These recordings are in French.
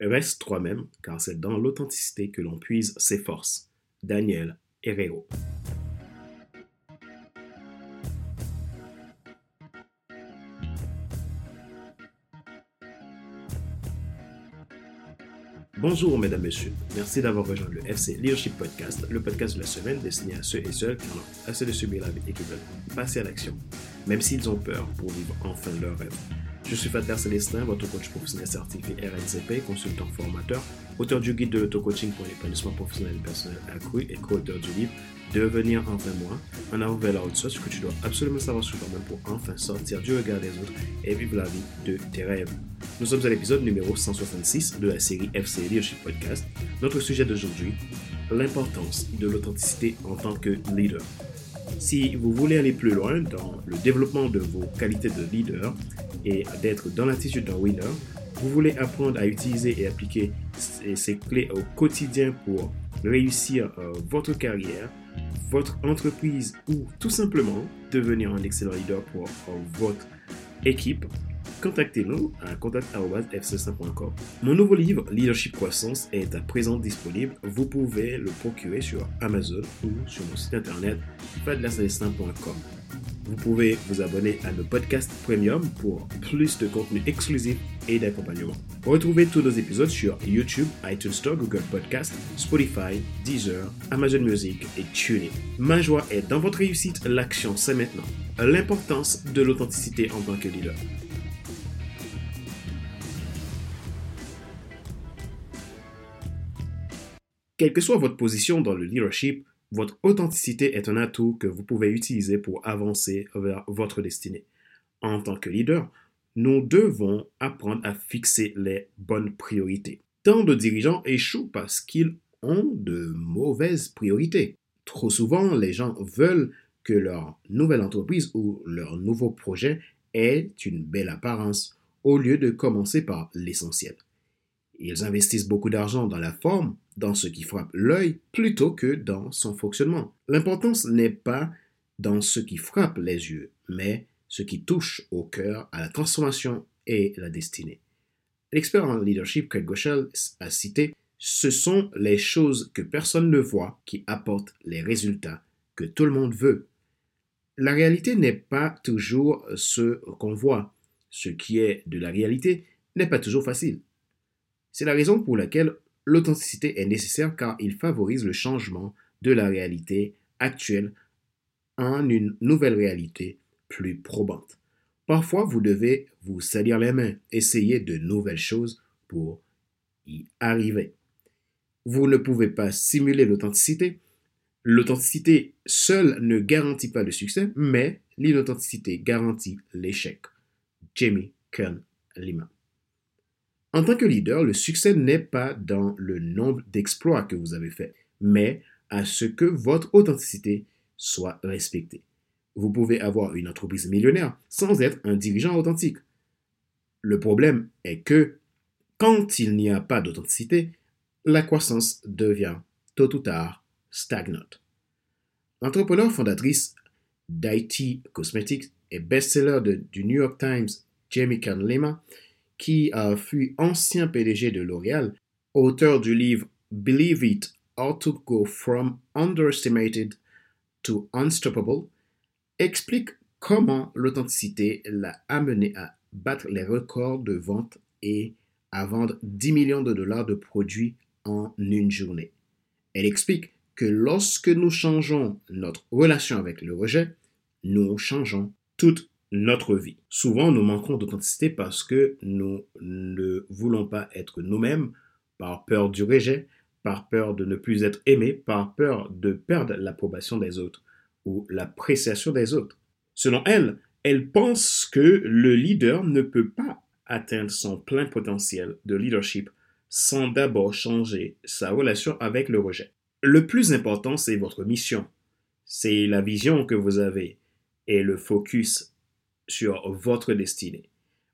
Reste toi-même, car c'est dans l'authenticité que l'on puise ses forces. Daniel Herrero. Bonjour mesdames, messieurs. Merci d'avoir rejoint le FC Leadership Podcast, le podcast de la semaine destiné à ceux et celles qui en ont assez de subir la vie et qui veulent passer à l'action, même s'ils ont peur pour vivre enfin leur rêve. Je suis Fader Célestin, votre coach professionnel certifié RNCP, consultant formateur, auteur du guide de l'auto-coaching pour l'épanouissement professionnel et personnel accru et co-auteur du livre Devenir enfin moi, en avant vers la haute ce que tu dois absolument savoir sur toi-même pour enfin sortir du regard des autres et vivre la vie de tes rêves. Nous sommes à l'épisode numéro 166 de la série FC Leadership Podcast. Notre sujet d'aujourd'hui, l'importance de l'authenticité en tant que leader. Si vous voulez aller plus loin dans le développement de vos qualités de leader et d'être dans l'attitude d'un winner, vous voulez apprendre à utiliser et appliquer ces, clés au quotidien pour réussir euh, votre carrière, votre entreprise ou tout simplement devenir un excellent leader pour euh, votre équipe, contactez-nous à contact.fc5.com. Mon nouveau livre, Leadership Croissance, est à présent disponible. Vous pouvez le procurer sur Amazon ou sur mon site internet fadlascelestin.com. Vous pouvez vous abonner à nos podcasts premium pour plus de contenu exclusif et d'accompagnement. Retrouvez tous nos épisodes sur YouTube, iTunes Store, Google Podcast, Spotify, Deezer, Amazon Music et TuneIn. Ma joie est dans votre réussite. L'action, c'est maintenant. L'importance de l'authenticité en tant que leader. Quelle que soit votre position dans le leadership, votre authenticité est un atout que vous pouvez utiliser pour avancer vers votre destinée. En tant que leader, nous devons apprendre à fixer les bonnes priorités. Tant de dirigeants échouent parce qu'ils ont de mauvaises priorités. Trop souvent, les gens veulent que leur nouvelle entreprise ou leur nouveau projet ait une belle apparence au lieu de commencer par l'essentiel. Ils investissent beaucoup d'argent dans la forme, dans ce qui frappe l'œil, plutôt que dans son fonctionnement. L'importance n'est pas dans ce qui frappe les yeux, mais ce qui touche au cœur, à la transformation et la destinée. L'expert en leadership Craig Goschel a cité Ce sont les choses que personne ne voit qui apportent les résultats que tout le monde veut. La réalité n'est pas toujours ce qu'on voit. Ce qui est de la réalité n'est pas toujours facile. C'est la raison pour laquelle l'authenticité est nécessaire car il favorise le changement de la réalité actuelle en une nouvelle réalité plus probante. Parfois, vous devez vous salir les mains, essayer de nouvelles choses pour y arriver. Vous ne pouvez pas simuler l'authenticité. L'authenticité seule ne garantit pas le succès, mais l'inauthenticité garantit l'échec. Jamie Kern Lima. En tant que leader, le succès n'est pas dans le nombre d'exploits que vous avez faits, mais à ce que votre authenticité soit respectée. Vous pouvez avoir une entreprise millionnaire sans être un dirigeant authentique. Le problème est que quand il n'y a pas d'authenticité, la croissance devient tôt ou tard stagnante. L'entrepreneur fondatrice d'IT Cosmetics et best-seller du New York Times, Jamie Lima, qui fut ancien PDG de L'Oréal, auteur du livre Believe It, How to Go From Underestimated to Unstoppable, explique comment l'authenticité l'a amené à battre les records de vente et à vendre 10 millions de dollars de produits en une journée. Elle explique que lorsque nous changeons notre relation avec le rejet, nous changeons toute notre vie. Souvent, nous manquons d'authenticité parce que nous ne voulons pas être nous-mêmes par peur du rejet, par peur de ne plus être aimé, par peur de perdre l'approbation des autres ou l'appréciation des autres. Selon elle, elle pense que le leader ne peut pas atteindre son plein potentiel de leadership sans d'abord changer sa relation avec le rejet. Le plus important, c'est votre mission. C'est la vision que vous avez et le focus sur votre destinée.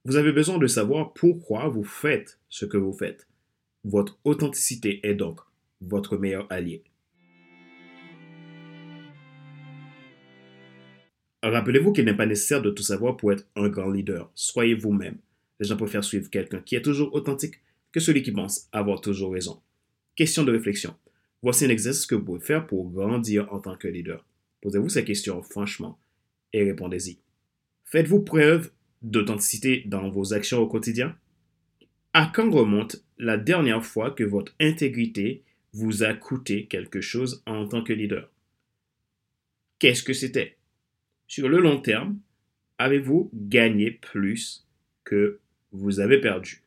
Vous avez besoin de savoir pourquoi vous faites ce que vous faites. Votre authenticité est donc votre meilleur allié. Rappelez-vous qu'il n'est pas nécessaire de tout savoir pour être un grand leader. Soyez vous-même. Les gens préfèrent suivre quelqu'un qui est toujours authentique que celui qui pense avoir toujours raison. Question de réflexion. Voici un exercice que vous pouvez faire pour grandir en tant que leader. Posez-vous ces questions franchement et répondez-y. Faites-vous preuve d'authenticité dans vos actions au quotidien? À quand remonte la dernière fois que votre intégrité vous a coûté quelque chose en tant que leader? Qu'est-ce que c'était? Sur le long terme, avez-vous gagné plus que vous avez perdu?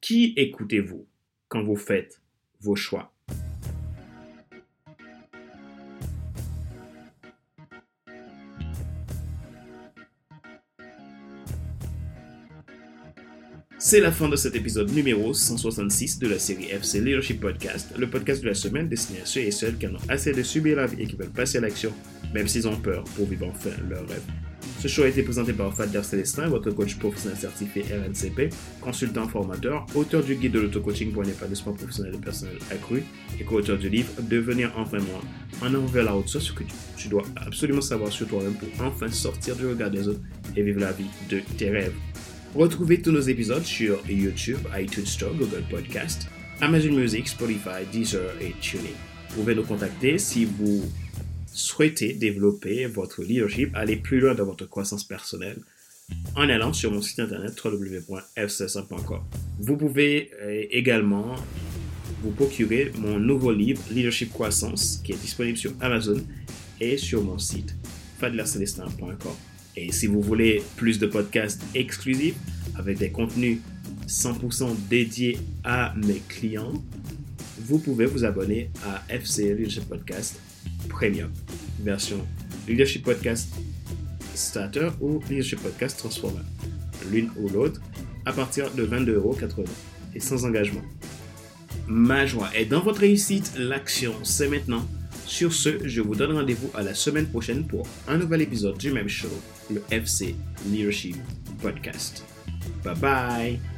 Qui écoutez-vous quand vous faites vos choix? C'est la fin de cet épisode numéro 166 de la série FC Leadership Podcast, le podcast de la semaine destiné à ceux et celles qui en ont assez de subir la vie et qui veulent passer à l'action, même s'ils ont peur, pour vivre enfin leur rêve. Ce show a été présenté par Fadler Célestin, votre coach professionnel certifié RNCP, consultant formateur, auteur du guide de l'auto-coaching pour un épanouissement professionnel et personnel accru et co-auteur du livre Devenir enfin moi, en avant vers la haute ce que tu dois absolument savoir sur toi-même pour enfin sortir du regard des autres et vivre la vie de tes rêves. Retrouvez tous nos épisodes sur YouTube, iTunes Store, Google Podcast, Amazon Music, Spotify, Deezer et TuneIn. Vous pouvez nous contacter si vous souhaitez développer votre leadership, aller plus loin dans votre croissance personnelle en allant sur mon site internet www.fc5.com. Vous pouvez euh, également vous procurer mon nouveau livre Leadership Croissance qui est disponible sur Amazon et sur mon site fadlercelestin.com. Et si vous voulez plus de podcasts exclusifs avec des contenus 100% dédiés à mes clients, vous pouvez vous abonner à FC Leadership Podcast Premium, version Leadership Podcast Starter ou Leadership Podcast Transformer, l'une ou l'autre, à partir de 22,80€ et sans engagement. Ma joie est dans votre réussite, l'action c'est maintenant. Sur ce, je vous donne rendez-vous à la semaine prochaine pour un nouvel épisode du même show, le FC Leadership Podcast. Bye bye!